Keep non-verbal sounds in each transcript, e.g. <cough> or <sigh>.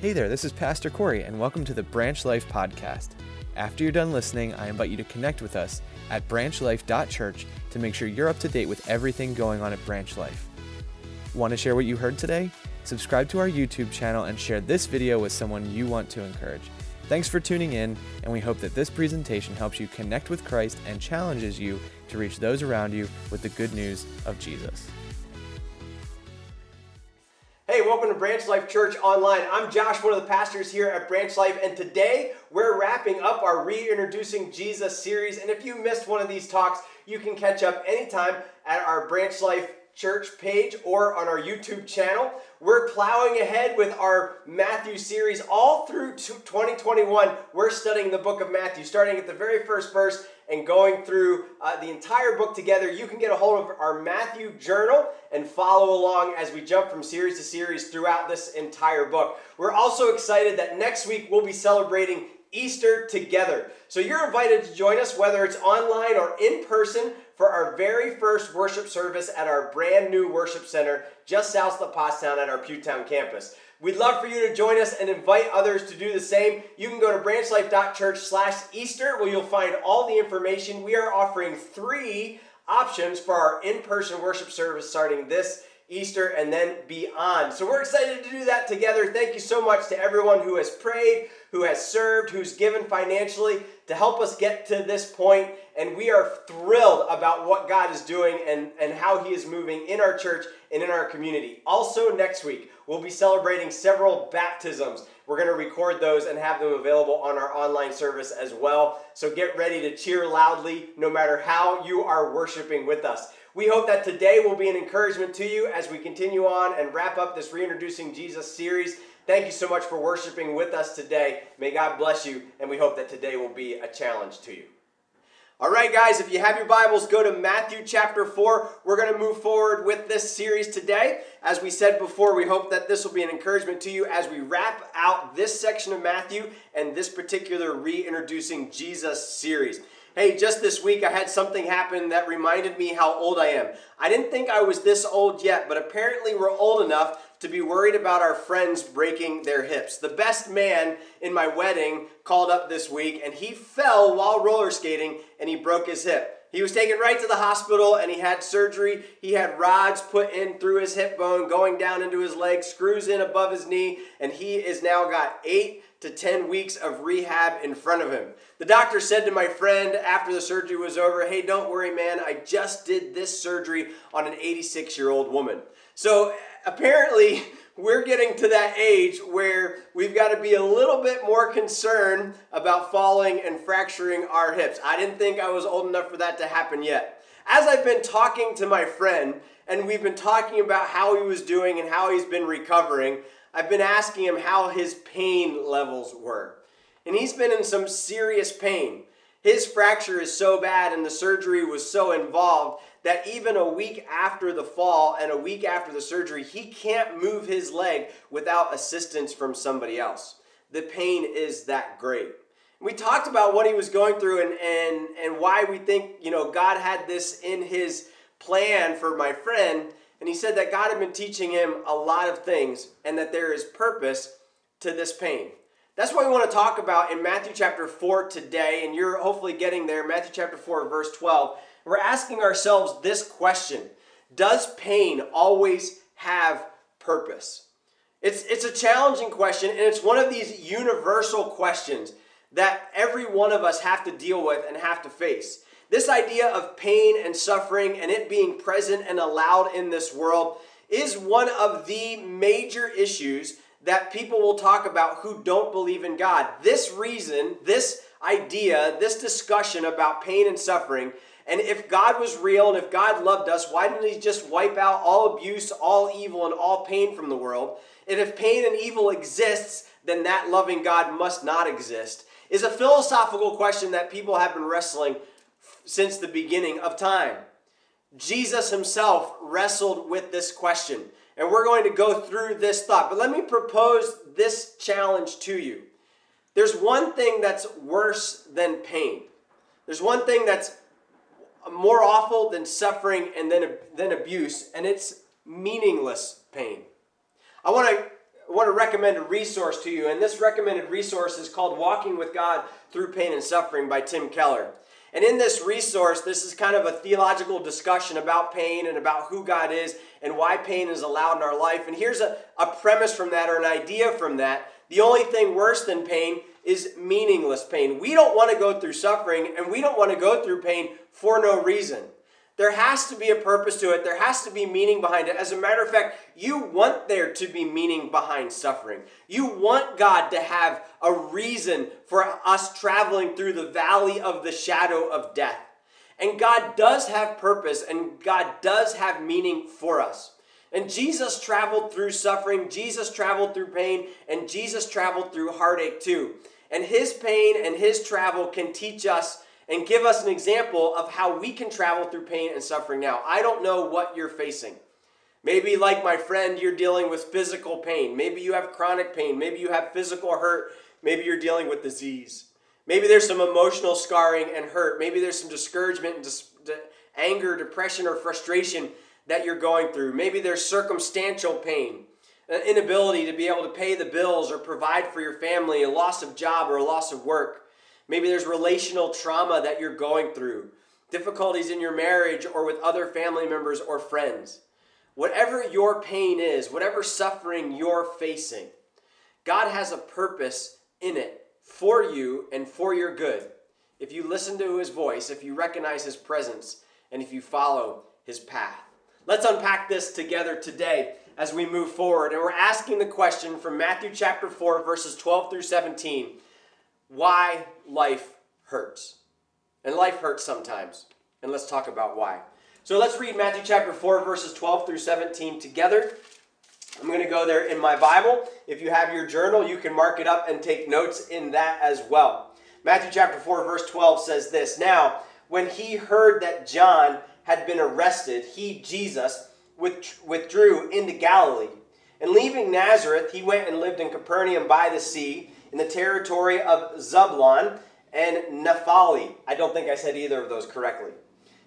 Hey there, this is Pastor Corey, and welcome to the Branch Life Podcast. After you're done listening, I invite you to connect with us at branchlife.church to make sure you're up to date with everything going on at Branch Life. Want to share what you heard today? Subscribe to our YouTube channel and share this video with someone you want to encourage. Thanks for tuning in, and we hope that this presentation helps you connect with Christ and challenges you to reach those around you with the good news of Jesus. Branch Life Church Online. I'm Josh, one of the pastors here at Branch Life, and today we're wrapping up our Reintroducing Jesus series. And if you missed one of these talks, you can catch up anytime at our Branch Life Church page or on our YouTube channel. We're plowing ahead with our Matthew series all through 2021. We're studying the book of Matthew, starting at the very first verse and going through uh, the entire book together. You can get a hold of our Matthew journal and follow along as we jump from series to series throughout this entire book. We're also excited that next week we'll be celebrating Easter together. So you're invited to join us, whether it's online or in person, for our very first worship service at our brand new worship center just south of Pottstown at our Pewtown campus. We'd love for you to join us and invite others to do the same. You can go to branchlife.church slash Easter where you'll find all the information. We are offering three options for our in-person worship service starting this Easter and then beyond. So we're excited to do that together. Thank you so much to everyone who has prayed, who has served, who's given financially to help us get to this point. And we are thrilled about what God is doing and, and how He is moving in our church and in our community. Also, next week, we'll be celebrating several baptisms. We're going to record those and have them available on our online service as well. So get ready to cheer loudly no matter how you are worshiping with us. We hope that today will be an encouragement to you as we continue on and wrap up this Reintroducing Jesus series. Thank you so much for worshiping with us today. May God bless you, and we hope that today will be a challenge to you. All right, guys, if you have your Bibles, go to Matthew chapter 4. We're going to move forward with this series today. As we said before, we hope that this will be an encouragement to you as we wrap out this section of Matthew and this particular Reintroducing Jesus series. Hey, just this week I had something happen that reminded me how old I am. I didn't think I was this old yet, but apparently we're old enough to be worried about our friends breaking their hips. The best man in my wedding called up this week and he fell while roller skating and he broke his hip. He was taken right to the hospital and he had surgery. He had rods put in through his hip bone, going down into his leg, screws in above his knee, and he is now got eight to 10 weeks of rehab in front of him. The doctor said to my friend after the surgery was over, Hey, don't worry, man, I just did this surgery on an 86 year old woman. So apparently, <laughs> we're getting to that age where we've got to be a little bit more concerned about falling and fracturing our hips. I didn't think I was old enough for that to happen yet. As I've been talking to my friend, and we've been talking about how he was doing and how he's been recovering, I've been asking him how his pain levels were. And he's been in some serious pain. His fracture is so bad and the surgery was so involved that even a week after the fall and a week after the surgery, he can't move his leg without assistance from somebody else. The pain is that great. We talked about what he was going through and, and, and why we think, you know, God had this in his plan for my friend. And he said that God had been teaching him a lot of things and that there is purpose to this pain. That's what we want to talk about in Matthew chapter 4 today. And you're hopefully getting there. Matthew chapter 4, verse 12 we're asking ourselves this question Does pain always have purpose? It's, it's a challenging question, and it's one of these universal questions that every one of us have to deal with and have to face. This idea of pain and suffering and it being present and allowed in this world is one of the major issues that people will talk about who don't believe in God. This reason, this idea, this discussion about pain and suffering and if God was real and if God loved us, why didn't He just wipe out all abuse, all evil, and all pain from the world? And if pain and evil exists, then that loving God must not exist. Is a philosophical question that people have been wrestling since the beginning of time. Jesus himself wrestled with this question. And we're going to go through this thought. But let me propose this challenge to you. There's one thing that's worse than pain. There's one thing that's more awful than suffering and then, than abuse, and it's meaningless pain. I want to want to recommend a resource to you, and this recommended resource is called Walking with God Through Pain and Suffering by Tim Keller. And in this resource, this is kind of a theological discussion about pain and about who God is and why pain is allowed in our life. And here's a, a premise from that or an idea from that. The only thing worse than pain is meaningless pain. We don't want to go through suffering and we don't want to go through pain for no reason. There has to be a purpose to it. There has to be meaning behind it. As a matter of fact, you want there to be meaning behind suffering. You want God to have a reason for us traveling through the valley of the shadow of death. And God does have purpose and God does have meaning for us. And Jesus traveled through suffering, Jesus traveled through pain, and Jesus traveled through heartache too. And his pain and his travel can teach us and give us an example of how we can travel through pain and suffering now. I don't know what you're facing. Maybe, like my friend, you're dealing with physical pain. Maybe you have chronic pain. Maybe you have physical hurt. Maybe you're dealing with disease. Maybe there's some emotional scarring and hurt. Maybe there's some discouragement and dis- anger, depression, or frustration that you're going through. Maybe there's circumstantial pain, an inability to be able to pay the bills or provide for your family, a loss of job or a loss of work. Maybe there's relational trauma that you're going through, difficulties in your marriage or with other family members or friends. Whatever your pain is, whatever suffering you're facing, God has a purpose in it for you and for your good. If you listen to his voice, if you recognize his presence, and if you follow his path. Let's unpack this together today as we move forward. And we're asking the question from Matthew chapter 4, verses 12 through 17 why life hurts. And life hurts sometimes. And let's talk about why. So let's read Matthew chapter 4, verses 12 through 17 together. I'm going to go there in my Bible. If you have your journal, you can mark it up and take notes in that as well. Matthew chapter 4, verse 12 says this Now, when he heard that John had been arrested, he, Jesus, withdrew into Galilee. And leaving Nazareth, he went and lived in Capernaum by the sea in the territory of Zebulun and Naphtali. I don't think I said either of those correctly.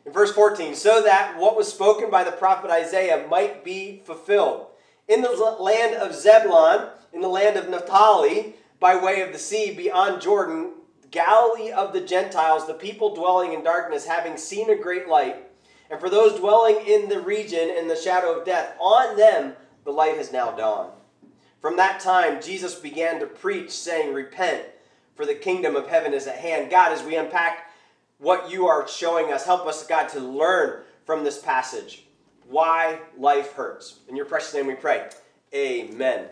In verse 14, so that what was spoken by the prophet Isaiah might be fulfilled. In the land of Zebulun, in the land of Naphtali, by way of the sea beyond Jordan, Galilee of the Gentiles, the people dwelling in darkness, having seen a great light. And for those dwelling in the region in the shadow of death, on them the light has now dawned. From that time, Jesus began to preach, saying, Repent, for the kingdom of heaven is at hand. God, as we unpack what you are showing us, help us, God, to learn from this passage why life hurts. In your precious name we pray. Amen.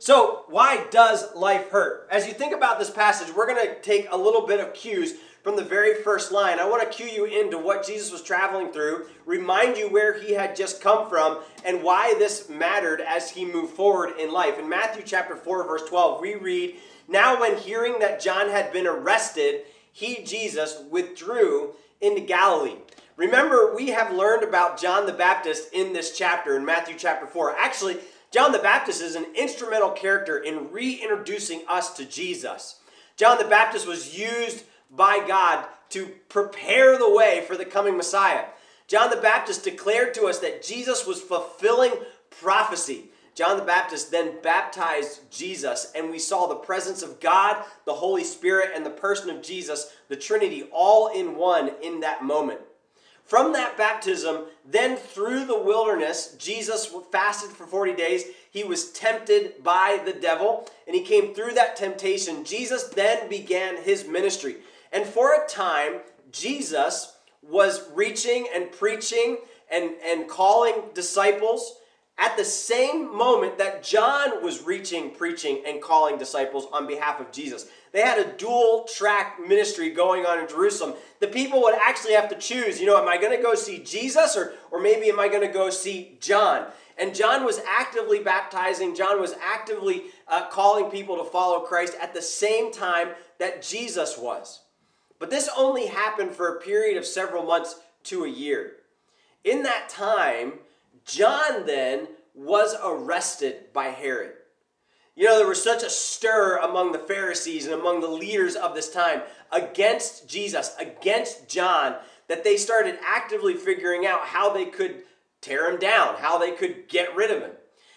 So, why does life hurt? As you think about this passage, we're going to take a little bit of cues from the very first line. I want to cue you into what Jesus was traveling through, remind you where he had just come from, and why this mattered as he moved forward in life. In Matthew chapter 4, verse 12, we read, Now when hearing that John had been arrested, he, Jesus, withdrew into Galilee. Remember, we have learned about John the Baptist in this chapter, in Matthew chapter 4. Actually, John the Baptist is an instrumental character in reintroducing us to Jesus. John the Baptist was used by God to prepare the way for the coming Messiah. John the Baptist declared to us that Jesus was fulfilling prophecy. John the Baptist then baptized Jesus, and we saw the presence of God, the Holy Spirit, and the person of Jesus, the Trinity, all in one in that moment. From that baptism, then through the wilderness, Jesus fasted for 40 days. He was tempted by the devil, and he came through that temptation. Jesus then began his ministry. And for a time, Jesus was reaching and preaching and, and calling disciples at the same moment that John was reaching, preaching, and calling disciples on behalf of Jesus. They had a dual track ministry going on in Jerusalem. The people would actually have to choose, you know, am I going to go see Jesus or, or maybe am I going to go see John? And John was actively baptizing, John was actively uh, calling people to follow Christ at the same time that Jesus was. But this only happened for a period of several months to a year. In that time, John then was arrested by Herod. You know, there was such a stir among the Pharisees and among the leaders of this time against Jesus, against John, that they started actively figuring out how they could tear him down, how they could get rid of him.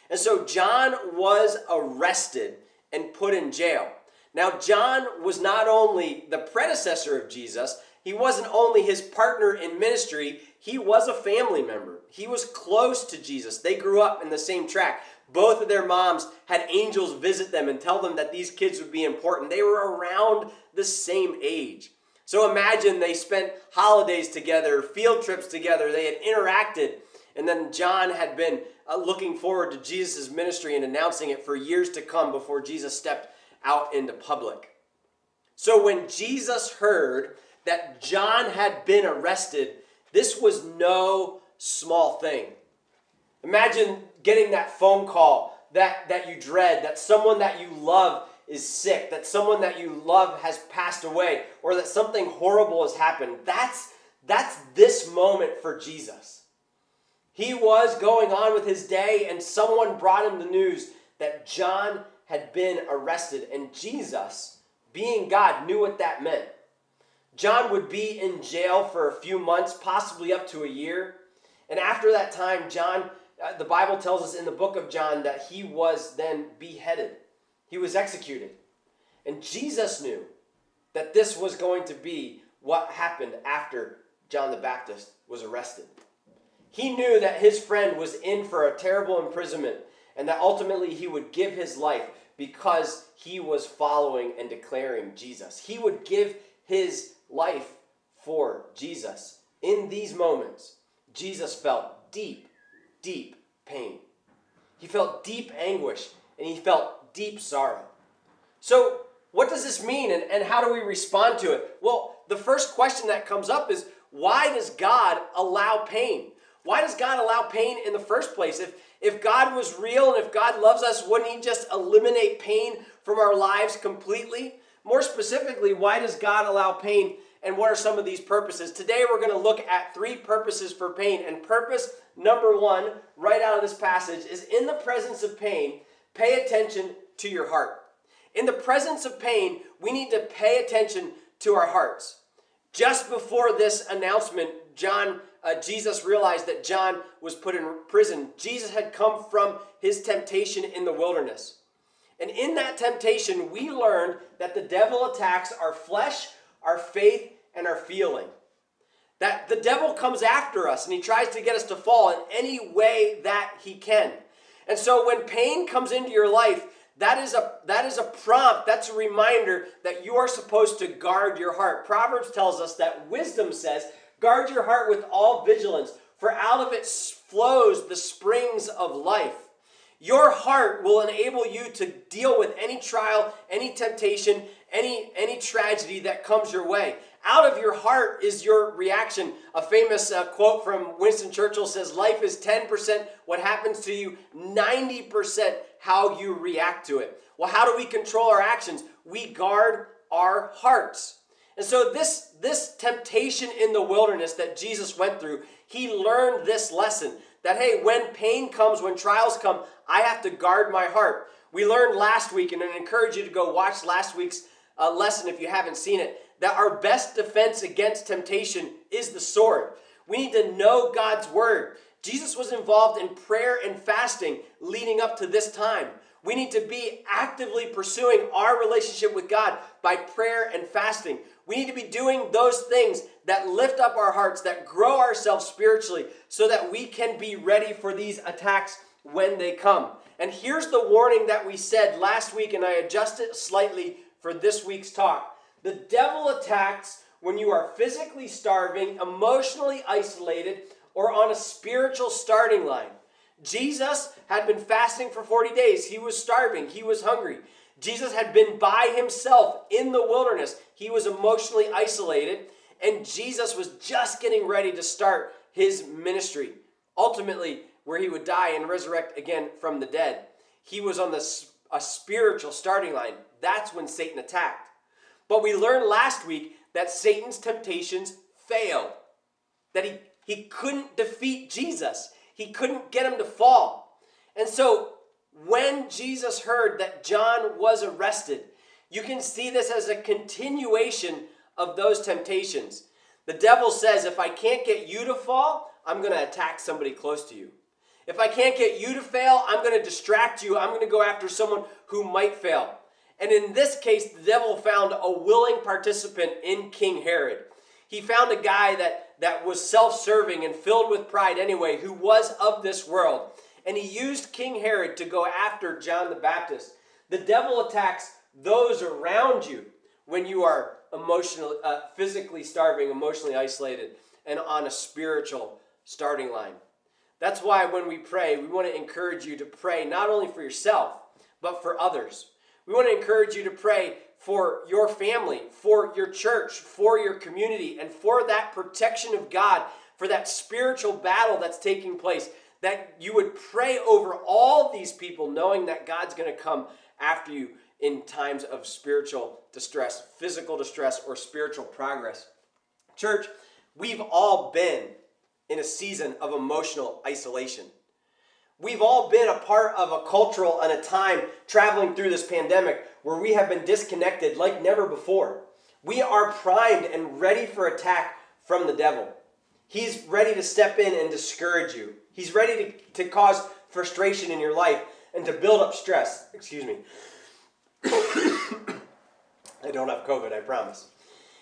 And so John was arrested and put in jail. Now, John was not only the predecessor of Jesus, he wasn't only his partner in ministry, he was a family member. He was close to Jesus. They grew up in the same track. Both of their moms had angels visit them and tell them that these kids would be important. They were around the same age. So imagine they spent holidays together, field trips together, they had interacted, and then John had been uh, looking forward to Jesus' ministry and announcing it for years to come before Jesus stepped out into public. So when Jesus heard that John had been arrested, this was no small thing. Imagine getting that phone call that, that you dread, that someone that you love is sick, that someone that you love has passed away, or that something horrible has happened. That's, that's this moment for Jesus. He was going on with his day, and someone brought him the news that John had been arrested, and Jesus, being God, knew what that meant. John would be in jail for a few months, possibly up to a year. And after that time, John, uh, the Bible tells us in the book of John that he was then beheaded. He was executed. And Jesus knew that this was going to be what happened after John the Baptist was arrested. He knew that his friend was in for a terrible imprisonment and that ultimately he would give his life because he was following and declaring Jesus. He would give his life for Jesus. In these moments, Jesus felt deep, deep pain. He felt deep anguish and he felt deep sorrow. So, what does this mean and, and how do we respond to it? Well, the first question that comes up is why does God allow pain? Why does God allow pain in the first place? If, if God was real and if God loves us, wouldn't He just eliminate pain from our lives completely? More specifically, why does God allow pain and what are some of these purposes? Today we're going to look at three purposes for pain. And purpose number one, right out of this passage, is in the presence of pain, pay attention to your heart. In the presence of pain, we need to pay attention to our hearts. Just before this announcement, John, uh, Jesus realized that John was put in prison. Jesus had come from his temptation in the wilderness. And in that temptation, we learned that the devil attacks our flesh, our faith, and our feeling. That the devil comes after us and he tries to get us to fall in any way that he can. And so when pain comes into your life, that is a that is a prompt, that's a reminder that you are supposed to guard your heart. Proverbs tells us that wisdom says, "Guard your heart with all vigilance, for out of it flows the springs of life." Your heart will enable you to deal with any trial, any temptation, any any tragedy that comes your way. Out of your heart is your reaction. A famous uh, quote from Winston Churchill says, Life is 10% what happens to you, 90% how you react to it. Well, how do we control our actions? We guard our hearts. And so this, this temptation in the wilderness that Jesus went through, he learned this lesson that hey, when pain comes, when trials come, I have to guard my heart. We learned last week, and I encourage you to go watch last week's uh, lesson if you haven't seen it, that our best defense against temptation is the sword. We need to know God's word. Jesus was involved in prayer and fasting leading up to this time. We need to be actively pursuing our relationship with God by prayer and fasting. We need to be doing those things that lift up our hearts, that grow ourselves spiritually, so that we can be ready for these attacks when they come. And here's the warning that we said last week, and I adjusted slightly for this week's talk. The devil attacks when you are physically starving, emotionally isolated, or on a spiritual starting line. Jesus had been fasting for 40 days. He was starving, he was hungry. Jesus had been by himself in the wilderness. He was emotionally isolated, and Jesus was just getting ready to start his ministry, ultimately, where he would die and resurrect again from the dead. He was on the, a spiritual starting line. That's when Satan attacked. But we learned last week that Satan's temptations failed, that he, he couldn't defeat Jesus, he couldn't get him to fall. And so when Jesus heard that John was arrested, you can see this as a continuation of those temptations. The devil says, if I can't get you to fall, I'm going to attack somebody close to you. If I can't get you to fail, I'm going to distract you. I'm going to go after someone who might fail. And in this case, the devil found a willing participant in King Herod. He found a guy that, that was self serving and filled with pride anyway, who was of this world. And he used King Herod to go after John the Baptist. The devil attacks those around you when you are emotionally, uh, physically starving, emotionally isolated, and on a spiritual starting line. That's why when we pray, we want to encourage you to pray not only for yourself, but for others. We want to encourage you to pray for your family, for your church, for your community, and for that protection of God, for that spiritual battle that's taking place. That you would pray over all these people, knowing that God's going to come after you in times of spiritual distress, physical distress, or spiritual progress. Church, we've all been in a season of emotional isolation. We've all been a part of a cultural and a time traveling through this pandemic where we have been disconnected like never before. We are primed and ready for attack from the devil. He's ready to step in and discourage you. He's ready to, to cause frustration in your life and to build up stress. Excuse me. <coughs> I don't have COVID, I promise.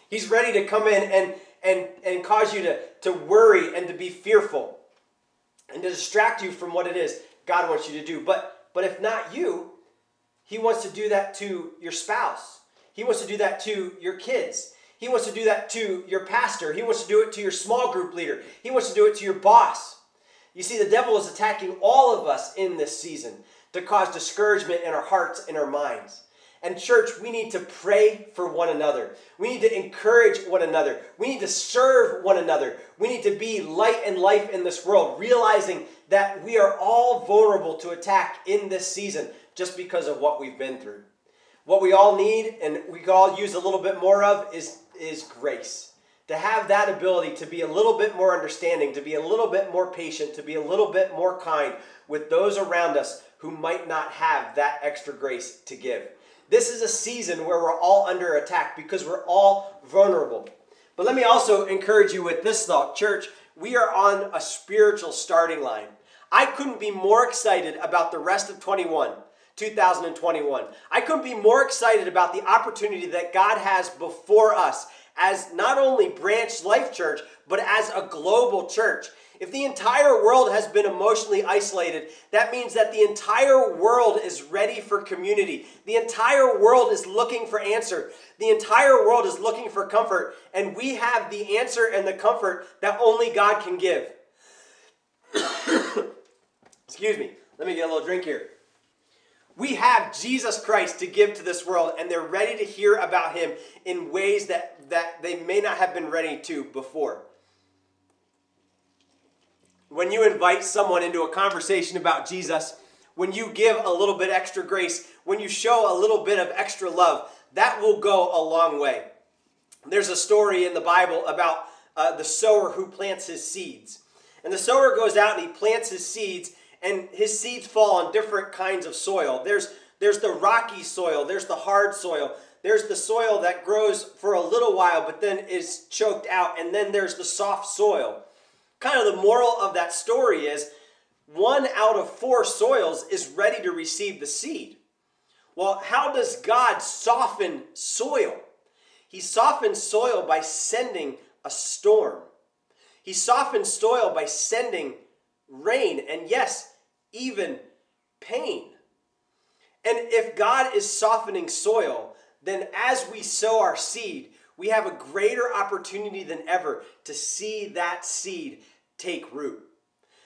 He's ready to come in and, and, and cause you to, to worry and to be fearful and to distract you from what it is God wants you to do. But, but if not you, He wants to do that to your spouse. He wants to do that to your kids. He wants to do that to your pastor. He wants to do it to your small group leader. He wants to do it to your boss. You see, the devil is attacking all of us in this season to cause discouragement in our hearts and our minds. And, church, we need to pray for one another. We need to encourage one another. We need to serve one another. We need to be light and life in this world, realizing that we are all vulnerable to attack in this season just because of what we've been through. What we all need, and we all use a little bit more of, is, is grace. To have that ability to be a little bit more understanding, to be a little bit more patient, to be a little bit more kind with those around us who might not have that extra grace to give. This is a season where we're all under attack because we're all vulnerable. But let me also encourage you with this thought, church. We are on a spiritual starting line. I couldn't be more excited about the rest of 21, 2021. I couldn't be more excited about the opportunity that God has before us as not only Branch Life Church, but as a global church. If the entire world has been emotionally isolated, that means that the entire world is ready for community. The entire world is looking for answer. The entire world is looking for comfort, and we have the answer and the comfort that only God can give. <coughs> Excuse me. Let me get a little drink here. We have Jesus Christ to give to this world, and they're ready to hear about him in ways that, that they may not have been ready to before when you invite someone into a conversation about Jesus, when you give a little bit extra grace, when you show a little bit of extra love, that will go a long way. There's a story in the Bible about uh, the sower who plants his seeds. And the sower goes out and he plants his seeds, and his seeds fall on different kinds of soil. There's, there's the rocky soil, there's the hard soil, there's the soil that grows for a little while but then is choked out, and then there's the soft soil kind of the moral of that story is one out of four soils is ready to receive the seed. Well, how does God soften soil? He softens soil by sending a storm. He softens soil by sending rain and, yes, even pain. And if God is softening soil, then as we sow our seed, we have a greater opportunity than ever to see that seed take root.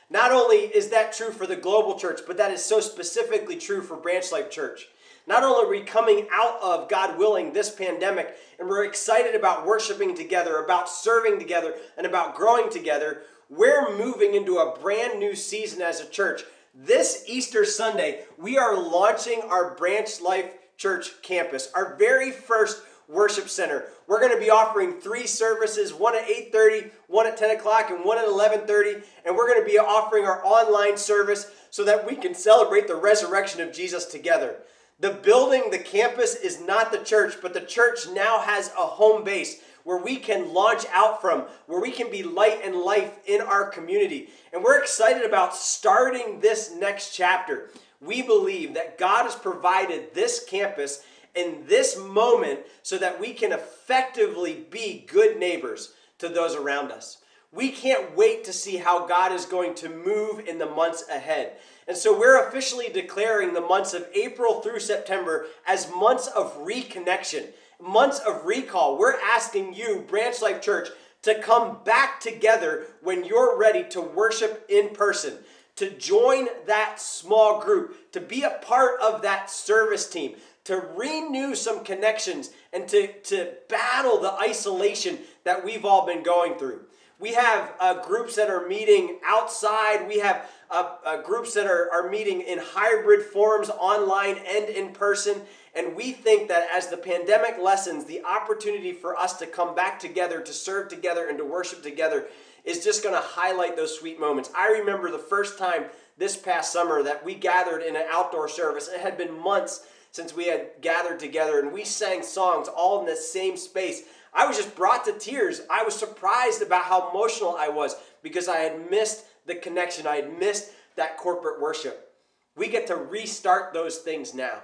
Not only is that true for the global church, but that is so specifically true for Branch Life Church. Not only are we coming out of, God willing, this pandemic, and we're excited about worshiping together, about serving together, and about growing together, we're moving into a brand new season as a church. This Easter Sunday, we are launching our Branch Life Church campus, our very first Worship Center. We're going to be offering three services, one at 8:30, one at 10 o'clock, and one at 11:30. And we're going to be offering our online service so that we can celebrate the resurrection of Jesus together. The building, the campus is not the church, but the church now has a home base where we can launch out from, where we can be light and life in our community. And we're excited about starting this next chapter. We believe that God has provided this campus in this moment so that we can effectively be good neighbors to those around us. We can't wait to see how God is going to move in the months ahead. And so we're officially declaring the months of April through September as months of reconnection, months of recall. We're asking you, Branch Life Church, to come back together when you're ready to worship in person, to join that small group, to be a part of that service team, to renew some connections, and to, to battle the isolation that we've all been going through. We have uh, groups that are meeting outside. We have uh, uh, groups that are, are meeting in hybrid forms, online and in person. And we think that as the pandemic lessens, the opportunity for us to come back together, to serve together, and to worship together is just going to highlight those sweet moments. I remember the first time this past summer that we gathered in an outdoor service. It had been months since we had gathered together and we sang songs all in the same space. I was just brought to tears. I was surprised about how emotional I was because I had missed the connection. I had missed that corporate worship. We get to restart those things now.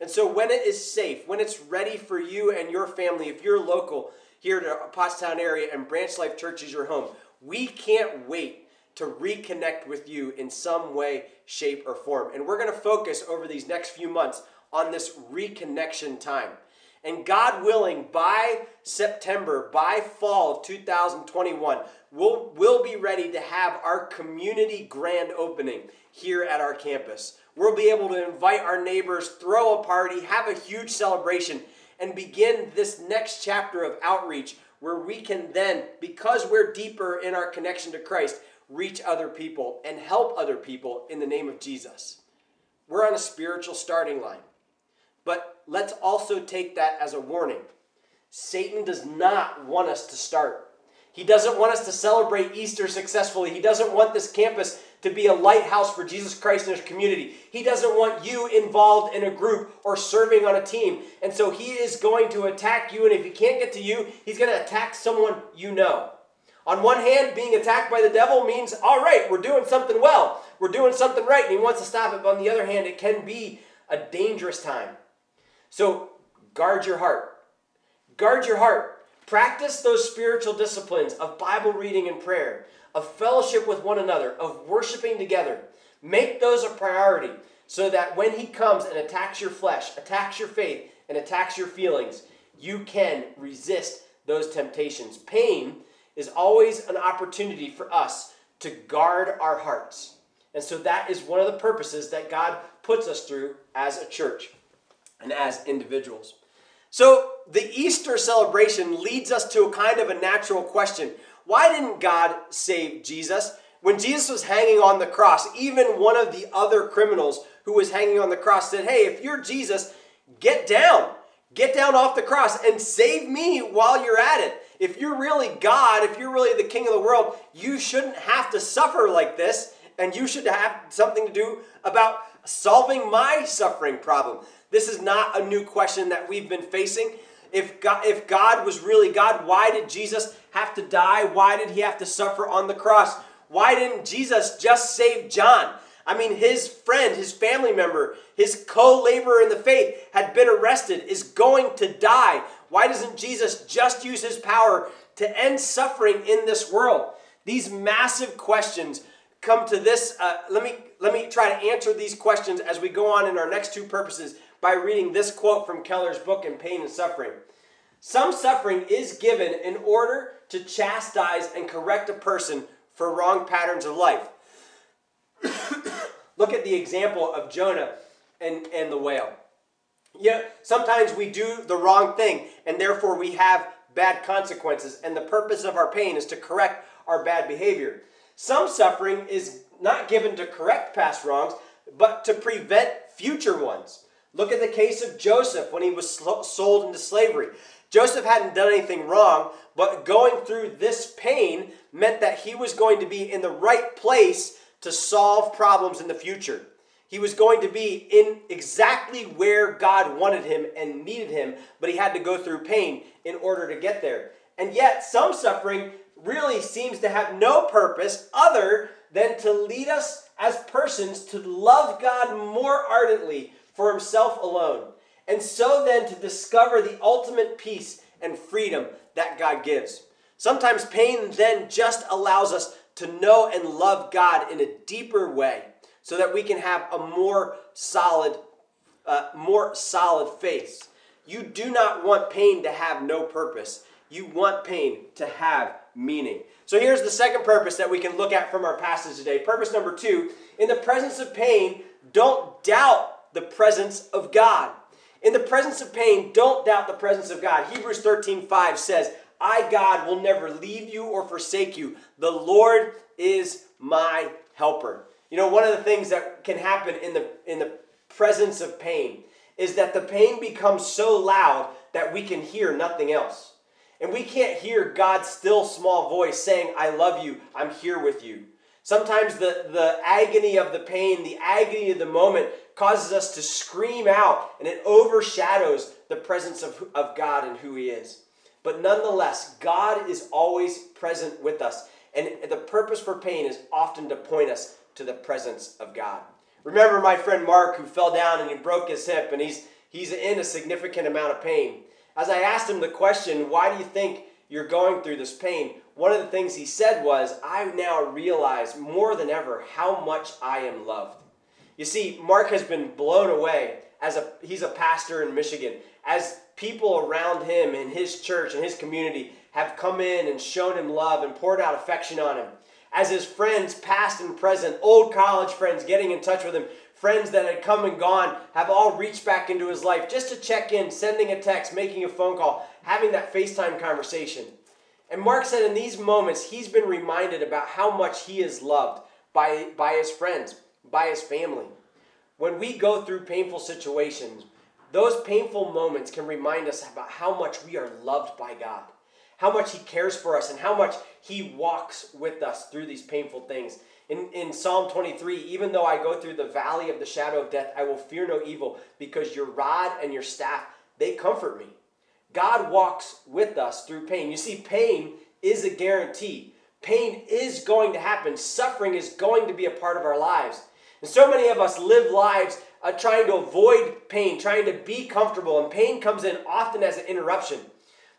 And so when it is safe, when it's ready for you and your family, if you're local here to Pottstown area and Branch Life Church is your home, we can't wait to reconnect with you in some way, shape, or form. And we're going to focus over these next few months on this reconnection time. And God willing, by September, by fall of 2021, we'll, we'll be ready to have our community grand opening here at our campus. We'll be able to invite our neighbors, throw a party, have a huge celebration, and begin this next chapter of outreach where we can then, because we're deeper in our connection to Christ, reach other people and help other people in the name of Jesus. We're on a spiritual starting line. But let's also take that as a warning. Satan does not want us to start. He doesn't want us to celebrate Easter successfully. He doesn't want this campus to be a lighthouse for Jesus Christ in his community. He doesn't want you involved in a group or serving on a team. And so he is going to attack you. And if he can't get to you, he's going to attack someone you know. On one hand, being attacked by the devil means, all right, we're doing something well. We're doing something right. And he wants to stop it. But on the other hand, it can be a dangerous time. So guard your heart. Guard your heart. Practice those spiritual disciplines of Bible reading and prayer, of fellowship with one another, of worshiping together. Make those a priority so that when He comes and attacks your flesh, attacks your faith, and attacks your feelings, you can resist those temptations. Pain is always an opportunity for us to guard our hearts. And so that is one of the purposes that God puts us through as a church and as individuals. So the Easter celebration leads us to a kind of a natural question. Why didn't God save Jesus? When Jesus was hanging on the cross, even one of the other criminals who was hanging on the cross said, Hey, if you're Jesus, get down. Get down off the cross and save me while you're at it. If you're really God, if you're really the king of the world, you shouldn't have to suffer like this, and you should have something to do about solving my suffering problem. This is not a new question that we've been facing. If God, if God was really God, why did Jesus have to die? Why did he have to suffer on the cross? Why didn't Jesus just save John? I mean, his friend, his family member, his co laborer in the faith had been arrested, is going to die. Why doesn't Jesus just use his power to end suffering in this world? These massive questions come to this. Uh, let, me, let me try to answer these questions as we go on in our next two purposes by reading this quote from Keller's book in Pain and Suffering. Some suffering is given in order to chastise and correct a person for wrong patterns of life. <coughs> Look at the example of Jonah and, and the whale. Yeah, sometimes we do the wrong thing and therefore we have bad consequences, and the purpose of our pain is to correct our bad behavior. Some suffering is not given to correct past wrongs, but to prevent future ones. Look at the case of Joseph when he was sold into slavery. Joseph hadn't done anything wrong, but going through this pain meant that he was going to be in the right place to solve problems in the future. He was going to be in exactly where God wanted him and needed him, but he had to go through pain in order to get there. And yet, some suffering really seems to have no purpose other than to lead us as persons to love God more ardently for Himself alone. And so then to discover the ultimate peace and freedom that God gives. Sometimes pain then just allows us to know and love God in a deeper way so that we can have a more solid uh, more solid faith. You do not want pain to have no purpose. You want pain to have meaning. So here's the second purpose that we can look at from our passage today. Purpose number two in the presence of pain, don't doubt the presence of God. In the presence of pain, don't doubt the presence of God. Hebrews 13 5 says, I, God, will never leave you or forsake you. The Lord is my helper. You know, one of the things that can happen in the, in the presence of pain is that the pain becomes so loud that we can hear nothing else. And we can't hear God's still small voice saying, I love you, I'm here with you. Sometimes the, the agony of the pain, the agony of the moment causes us to scream out and it overshadows the presence of, of God and who He is. But nonetheless, God is always present with us. And the purpose for pain is often to point us to the presence of God. Remember my friend Mark who fell down and he broke his hip and he's, he's in a significant amount of pain. As I asked him the question, why do you think you're going through this pain? One of the things he said was, I now realize more than ever how much I am loved. You see, Mark has been blown away as a he's a pastor in Michigan. As people around him in his church and his community have come in and shown him love and poured out affection on him. As his friends, past and present, old college friends getting in touch with him, friends that had come and gone, have all reached back into his life just to check in, sending a text, making a phone call, having that FaceTime conversation. And Mark said in these moments, he's been reminded about how much he is loved by, by his friends, by his family. When we go through painful situations, those painful moments can remind us about how much we are loved by God, how much He cares for us, and how much He walks with us through these painful things. In, in Psalm 23, even though I go through the valley of the shadow of death, I will fear no evil because your rod and your staff, they comfort me. God walks with us through pain. You see, pain is a guarantee. Pain is going to happen. Suffering is going to be a part of our lives. And so many of us live lives uh, trying to avoid pain, trying to be comfortable, and pain comes in often as an interruption.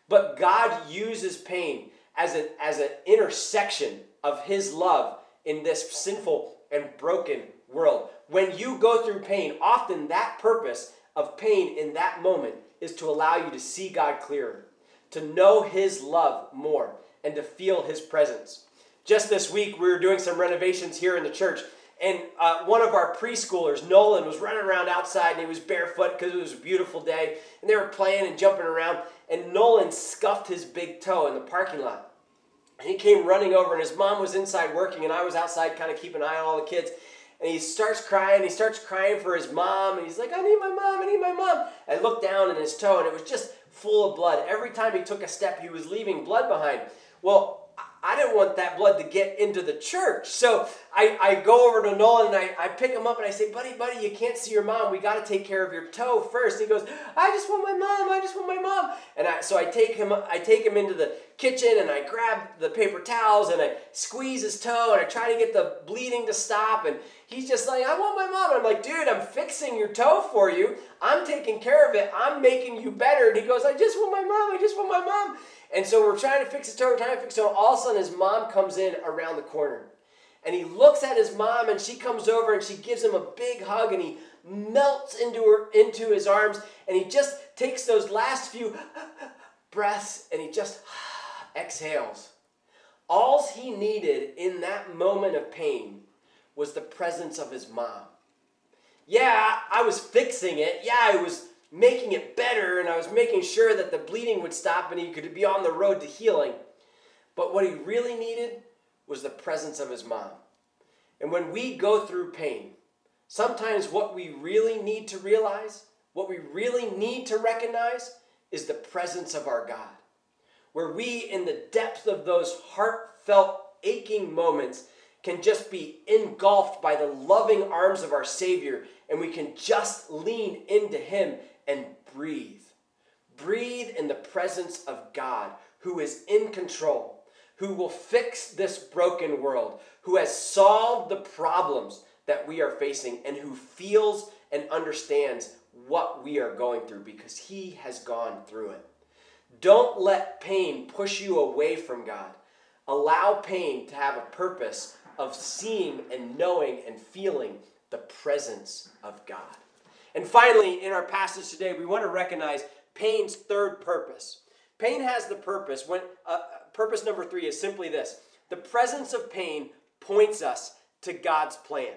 But God uses pain as an, as an intersection of His love in this sinful and broken world. When you go through pain, often that purpose of pain in that moment is to allow you to see God clearer, to know His love more, and to feel His presence. Just this week, we were doing some renovations here in the church, and uh, one of our preschoolers, Nolan, was running around outside and he was barefoot because it was a beautiful day. And they were playing and jumping around. And Nolan scuffed his big toe in the parking lot. And he came running over, and his mom was inside working, and I was outside kind of keeping an eye on all the kids. And he starts crying. He starts crying for his mom. And he's like, I need my mom. I need my mom. I looked down in his toe, and it was just full of blood. Every time he took a step, he was leaving blood behind. Well, I didn't want that blood to get into the church. So I, I go over to Nolan and I, I pick him up and I say, Buddy, buddy, you can't see your mom. We got to take care of your toe first. He goes, I just want my mom. I just want my mom. And I, so I take him I take him into the kitchen and I grab the paper towels and I squeeze his toe and I try to get the bleeding to stop. And he's just like, I want my mom. And I'm like, dude, I'm fixing your toe for you. I'm taking care of it. I'm making you better. And he goes, I just want my mom. I just want my mom. And so we're trying to fix toe, we're trying to fix his toe. All of a sudden, his mom comes in around the corner. And he looks at his mom, and she comes over and she gives him a big hug, and he melts into her into his arms, and he just takes those last few breaths and he just <sighs> exhales. All he needed in that moment of pain was the presence of his mom. Yeah, I was fixing it. Yeah, I was making it better and I was making sure that the bleeding would stop and he could be on the road to healing. But what he really needed was the presence of his mom. And when we go through pain, sometimes what we really need to realize, what we really need to recognize, is the presence of our God. Where we, in the depth of those heartfelt, aching moments, can just be engulfed by the loving arms of our Savior and we can just lean into Him and breathe. Breathe in the presence of God who is in control, who will fix this broken world, who has solved the problems that we are facing, and who feels and understands what we are going through because he has gone through it. Don't let pain push you away from God. Allow pain to have a purpose of seeing and knowing and feeling the presence of God. And finally, in our passage today, we want to recognize pain's third purpose. Pain has the purpose. When uh, purpose number three is simply this: the presence of pain points us to God's plan.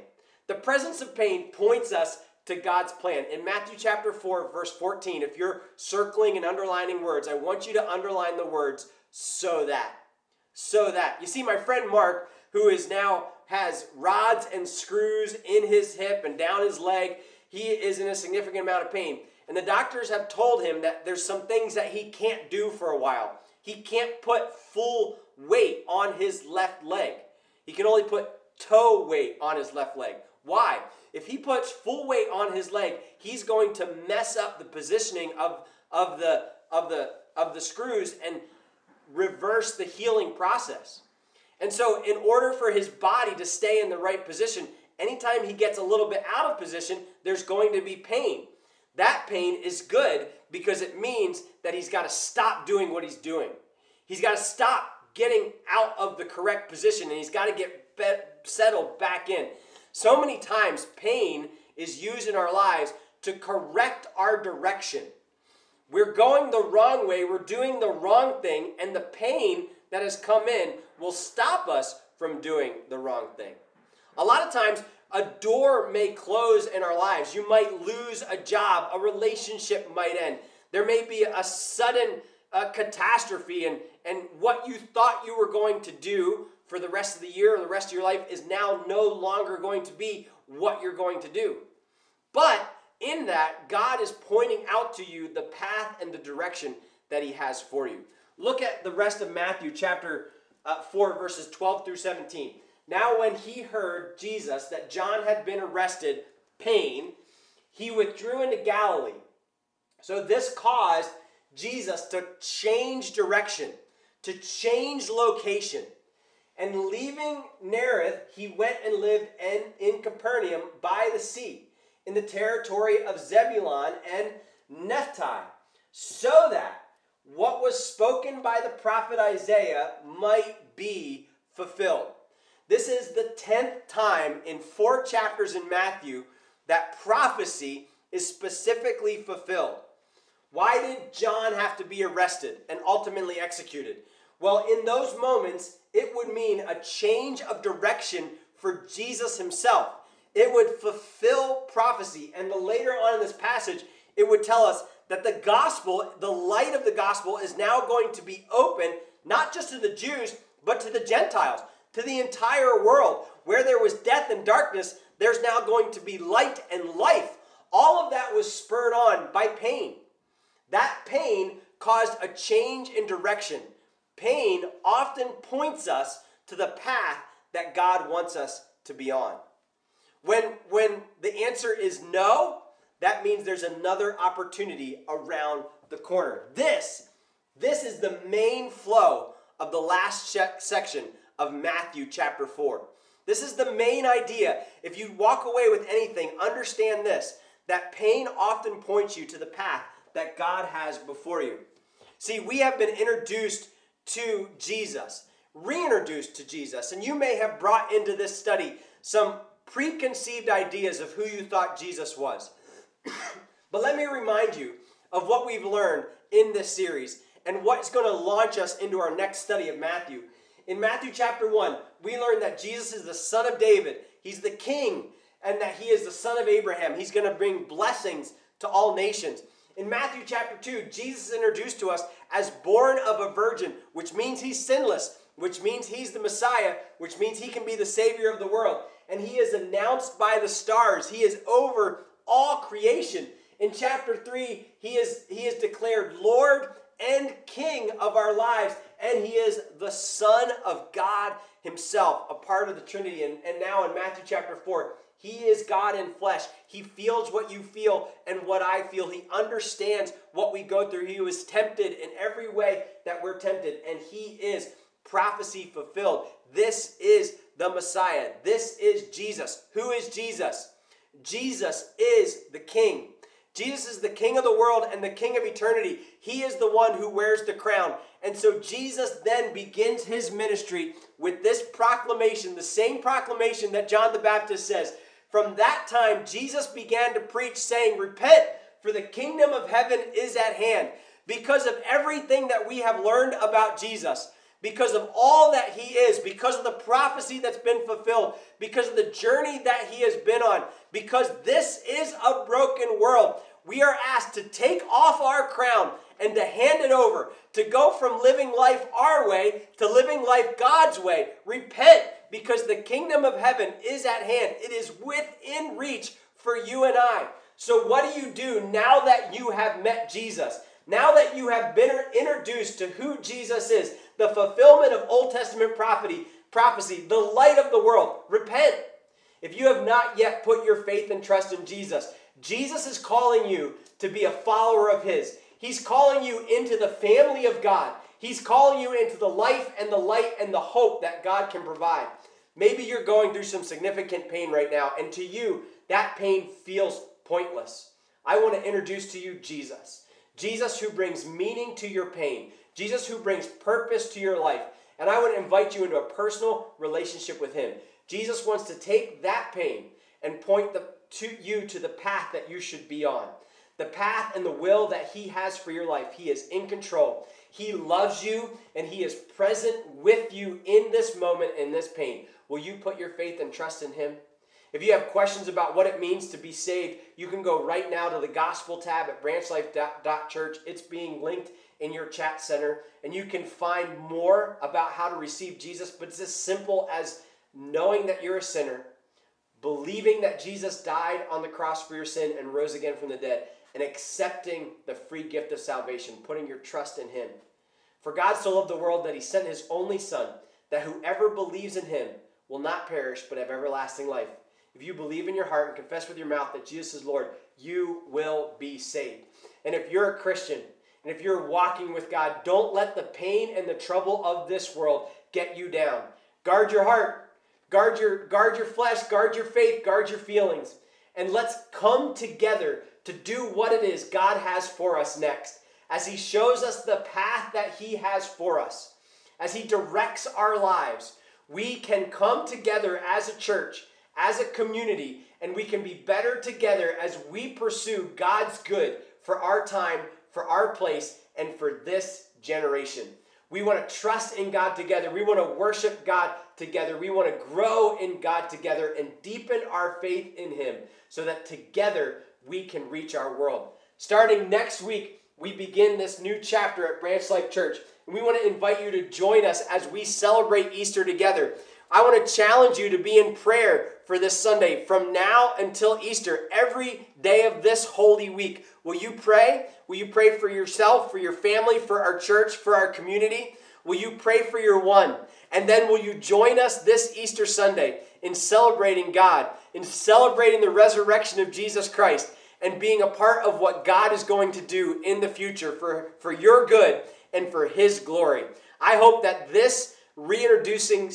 The presence of pain points us to God's plan. In Matthew chapter 4, verse 14, if you're circling and underlining words, I want you to underline the words so that. So that. You see, my friend Mark, who is now has rods and screws in his hip and down his leg, he is in a significant amount of pain. And the doctors have told him that there's some things that he can't do for a while. He can't put full weight on his left leg. He can only put toe weight on his left leg. Why? If he puts full weight on his leg, he's going to mess up the positioning of, of, the, of, the, of the screws and reverse the healing process. And so, in order for his body to stay in the right position, anytime he gets a little bit out of position, there's going to be pain. That pain is good because it means that he's got to stop doing what he's doing. He's got to stop getting out of the correct position and he's got to get settled back in. So many times, pain is used in our lives to correct our direction. We're going the wrong way, we're doing the wrong thing, and the pain that has come in will stop us from doing the wrong thing. A lot of times, a door may close in our lives. You might lose a job, a relationship might end. There may be a sudden uh, catastrophe, and, and what you thought you were going to do for the rest of the year or the rest of your life is now no longer going to be what you're going to do. But in that, God is pointing out to you the path and the direction that He has for you. Look at the rest of Matthew chapter uh, 4, verses 12 through 17. Now, when he heard Jesus that John had been arrested, pain, he withdrew into Galilee. So, this caused Jesus to change direction, to change location. And leaving Nazareth, he went and lived in, in Capernaum by the sea, in the territory of Zebulun and Naphtali, so that what was spoken by the prophet Isaiah might be fulfilled. This is the 10th time in four chapters in Matthew that prophecy is specifically fulfilled. Why did John have to be arrested and ultimately executed? Well, in those moments, it would mean a change of direction for Jesus himself. It would fulfill prophecy. And the later on in this passage, it would tell us that the gospel, the light of the gospel, is now going to be open, not just to the Jews, but to the Gentiles, to the entire world. Where there was death and darkness, there's now going to be light and life. All of that was spurred on by pain. That pain caused a change in direction. Pain often points us to the path that God wants us to be on. When, when the answer is no, that means there's another opportunity around the corner. This, this is the main flow of the last section of Matthew chapter 4. This is the main idea. If you walk away with anything, understand this that pain often points you to the path that God has before you. See, we have been introduced to Jesus, reintroduced to Jesus, and you may have brought into this study some preconceived ideas of who you thought Jesus was. <coughs> but let me remind you of what we've learned in this series and what's going to launch us into our next study of Matthew. In Matthew chapter 1, we learn that Jesus is the son of David, he's the king, and that he is the son of Abraham. He's going to bring blessings to all nations. In Matthew chapter 2, Jesus is introduced to us as born of a virgin, which means he's sinless, which means he's the Messiah, which means he can be the Savior of the world. And he is announced by the stars. He is over all creation. In chapter 3, he is, he is declared Lord and King of our lives, and he is the Son of God himself, a part of the Trinity. And, and now in Matthew chapter 4, He is God in flesh. He feels what you feel and what I feel. He understands what we go through. He was tempted in every way that we're tempted, and He is prophecy fulfilled. This is the Messiah. This is Jesus. Who is Jesus? Jesus is the King. Jesus is the King of the world and the King of eternity. He is the one who wears the crown. And so Jesus then begins his ministry with this proclamation, the same proclamation that John the Baptist says. From that time, Jesus began to preach, saying, Repent, for the kingdom of heaven is at hand. Because of everything that we have learned about Jesus, because of all that he is, because of the prophecy that's been fulfilled, because of the journey that he has been on, because this is a broken world, we are asked to take off our crown and to hand it over, to go from living life our way to living life God's way. Repent because the kingdom of heaven is at hand, it is within reach for you and I. So, what do you do now that you have met Jesus? Now that you have been introduced to who Jesus is, the fulfillment of Old Testament prophecy, prophecy, the light of the world, repent. If you have not yet put your faith and trust in Jesus, Jesus is calling you to be a follower of His. He's calling you into the family of God. He's calling you into the life and the light and the hope that God can provide. Maybe you're going through some significant pain right now, and to you, that pain feels pointless. I want to introduce to you Jesus. Jesus who brings meaning to your pain. Jesus who brings purpose to your life. And I want to invite you into a personal relationship with Him. Jesus wants to take that pain and point the, to you to the path that you should be on. The path and the will that He has for your life. He is in control. He loves you and He is present with you in this moment, in this pain. Will you put your faith and trust in Him? If you have questions about what it means to be saved, you can go right now to the gospel tab at branchlife.church. It's being linked in your chat center, and you can find more about how to receive Jesus. But it's as simple as knowing that you're a sinner, believing that Jesus died on the cross for your sin and rose again from the dead, and accepting the free gift of salvation, putting your trust in Him. For God so loved the world that He sent His only Son, that whoever believes in Him will not perish but have everlasting life. If you believe in your heart and confess with your mouth that Jesus is Lord, you will be saved. And if you're a Christian, and if you're walking with God, don't let the pain and the trouble of this world get you down. Guard your heart, guard your guard your flesh, guard your faith, guard your feelings. And let's come together to do what it is God has for us next. As he shows us the path that he has for us, as he directs our lives, we can come together as a church as a community, and we can be better together as we pursue God's good for our time, for our place, and for this generation. We want to trust in God together. We want to worship God together. We want to grow in God together and deepen our faith in Him so that together we can reach our world. Starting next week, we begin this new chapter at Branch Life Church. And we want to invite you to join us as we celebrate Easter together. I want to challenge you to be in prayer for this Sunday from now until Easter, every day of this holy week. Will you pray? Will you pray for yourself, for your family, for our church, for our community? Will you pray for your one? And then will you join us this Easter Sunday in celebrating God, in celebrating the resurrection of Jesus Christ, and being a part of what God is going to do in the future for, for your good and for His glory? I hope that this reintroducing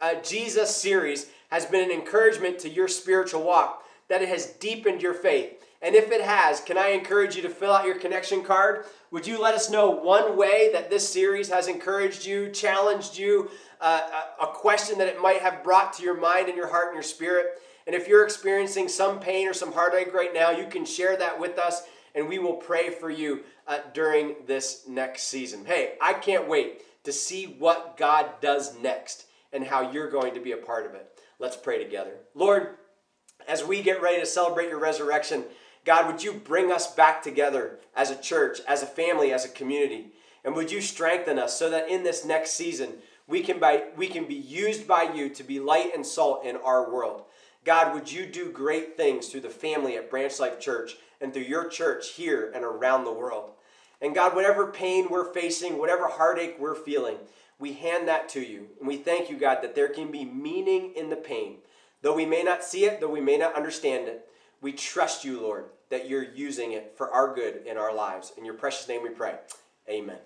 uh, Jesus series has been an encouragement to your spiritual walk, that it has deepened your faith. And if it has, can I encourage you to fill out your connection card? Would you let us know one way that this series has encouraged you, challenged you, uh, a question that it might have brought to your mind and your heart and your spirit? And if you're experiencing some pain or some heartache right now, you can share that with us and we will pray for you uh, during this next season. Hey, I can't wait to see what God does next and how you're going to be a part of it. Let's pray together. Lord, as we get ready to celebrate your resurrection, God, would you bring us back together as a church, as a family, as a community? And would you strengthen us so that in this next season, we can, by, we can be used by you to be light and salt in our world? God, would you do great things through the family at Branch Life Church and through your church here and around the world? And God, whatever pain we're facing, whatever heartache we're feeling, we hand that to you. And we thank you, God, that there can be meaning in the pain, Though we may not see it, though we may not understand it, we trust you, Lord, that you're using it for our good in our lives. In your precious name we pray. Amen.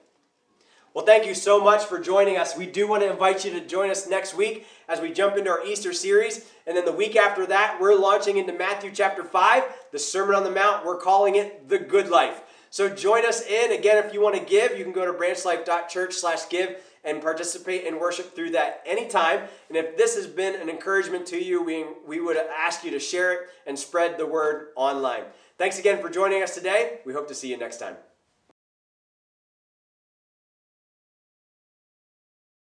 Well, thank you so much for joining us. We do want to invite you to join us next week as we jump into our Easter series. And then the week after that, we're launching into Matthew chapter 5, the Sermon on the Mount. We're calling it the good life. So join us in. Again, if you want to give, you can go to branchlife.church slash give and participate in worship through that anytime. And if this has been an encouragement to you, we, we would ask you to share it and spread the word online. Thanks again for joining us today. We hope to see you next time.